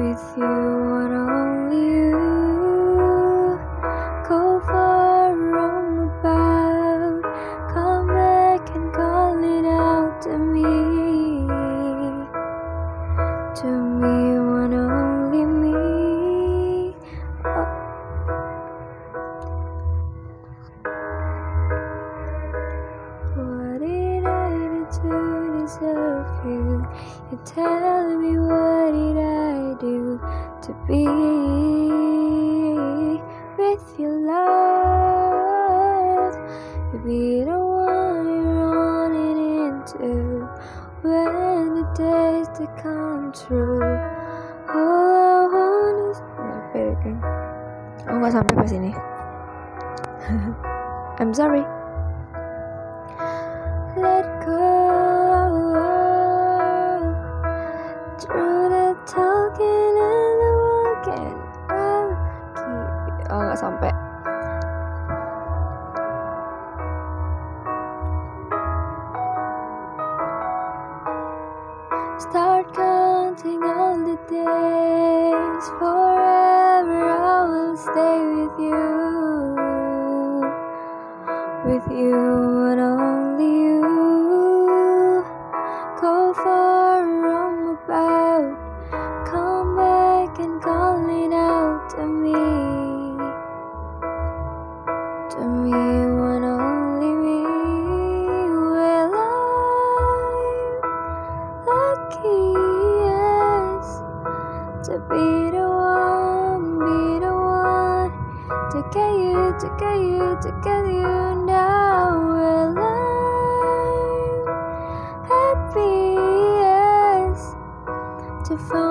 with you and only you. Go far roam about, come back and call it out to me, to me one only me. Oh. What did I do to deserve you? You're telling me what did I? Do to be with your love? To be the one you're running into when the days to come true. All I want is Oh nggak sampai pas ini. I'm sorry. Let go. Nggak sampai. Start counting all the days. Forever To me, only me I to be the one, be the one. To get you, to get you, to get you now. Well, I'm happy, yes, to found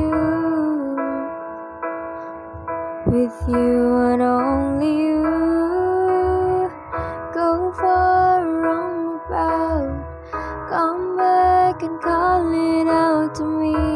you. With you and only you. Go far, roam about. Come back and call it out to me.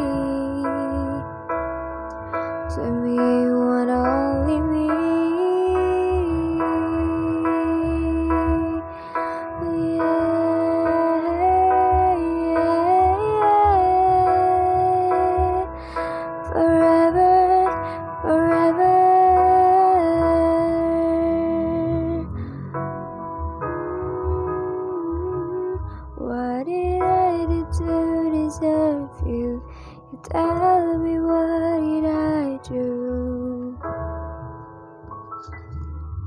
Deserve you? You tell me what did I do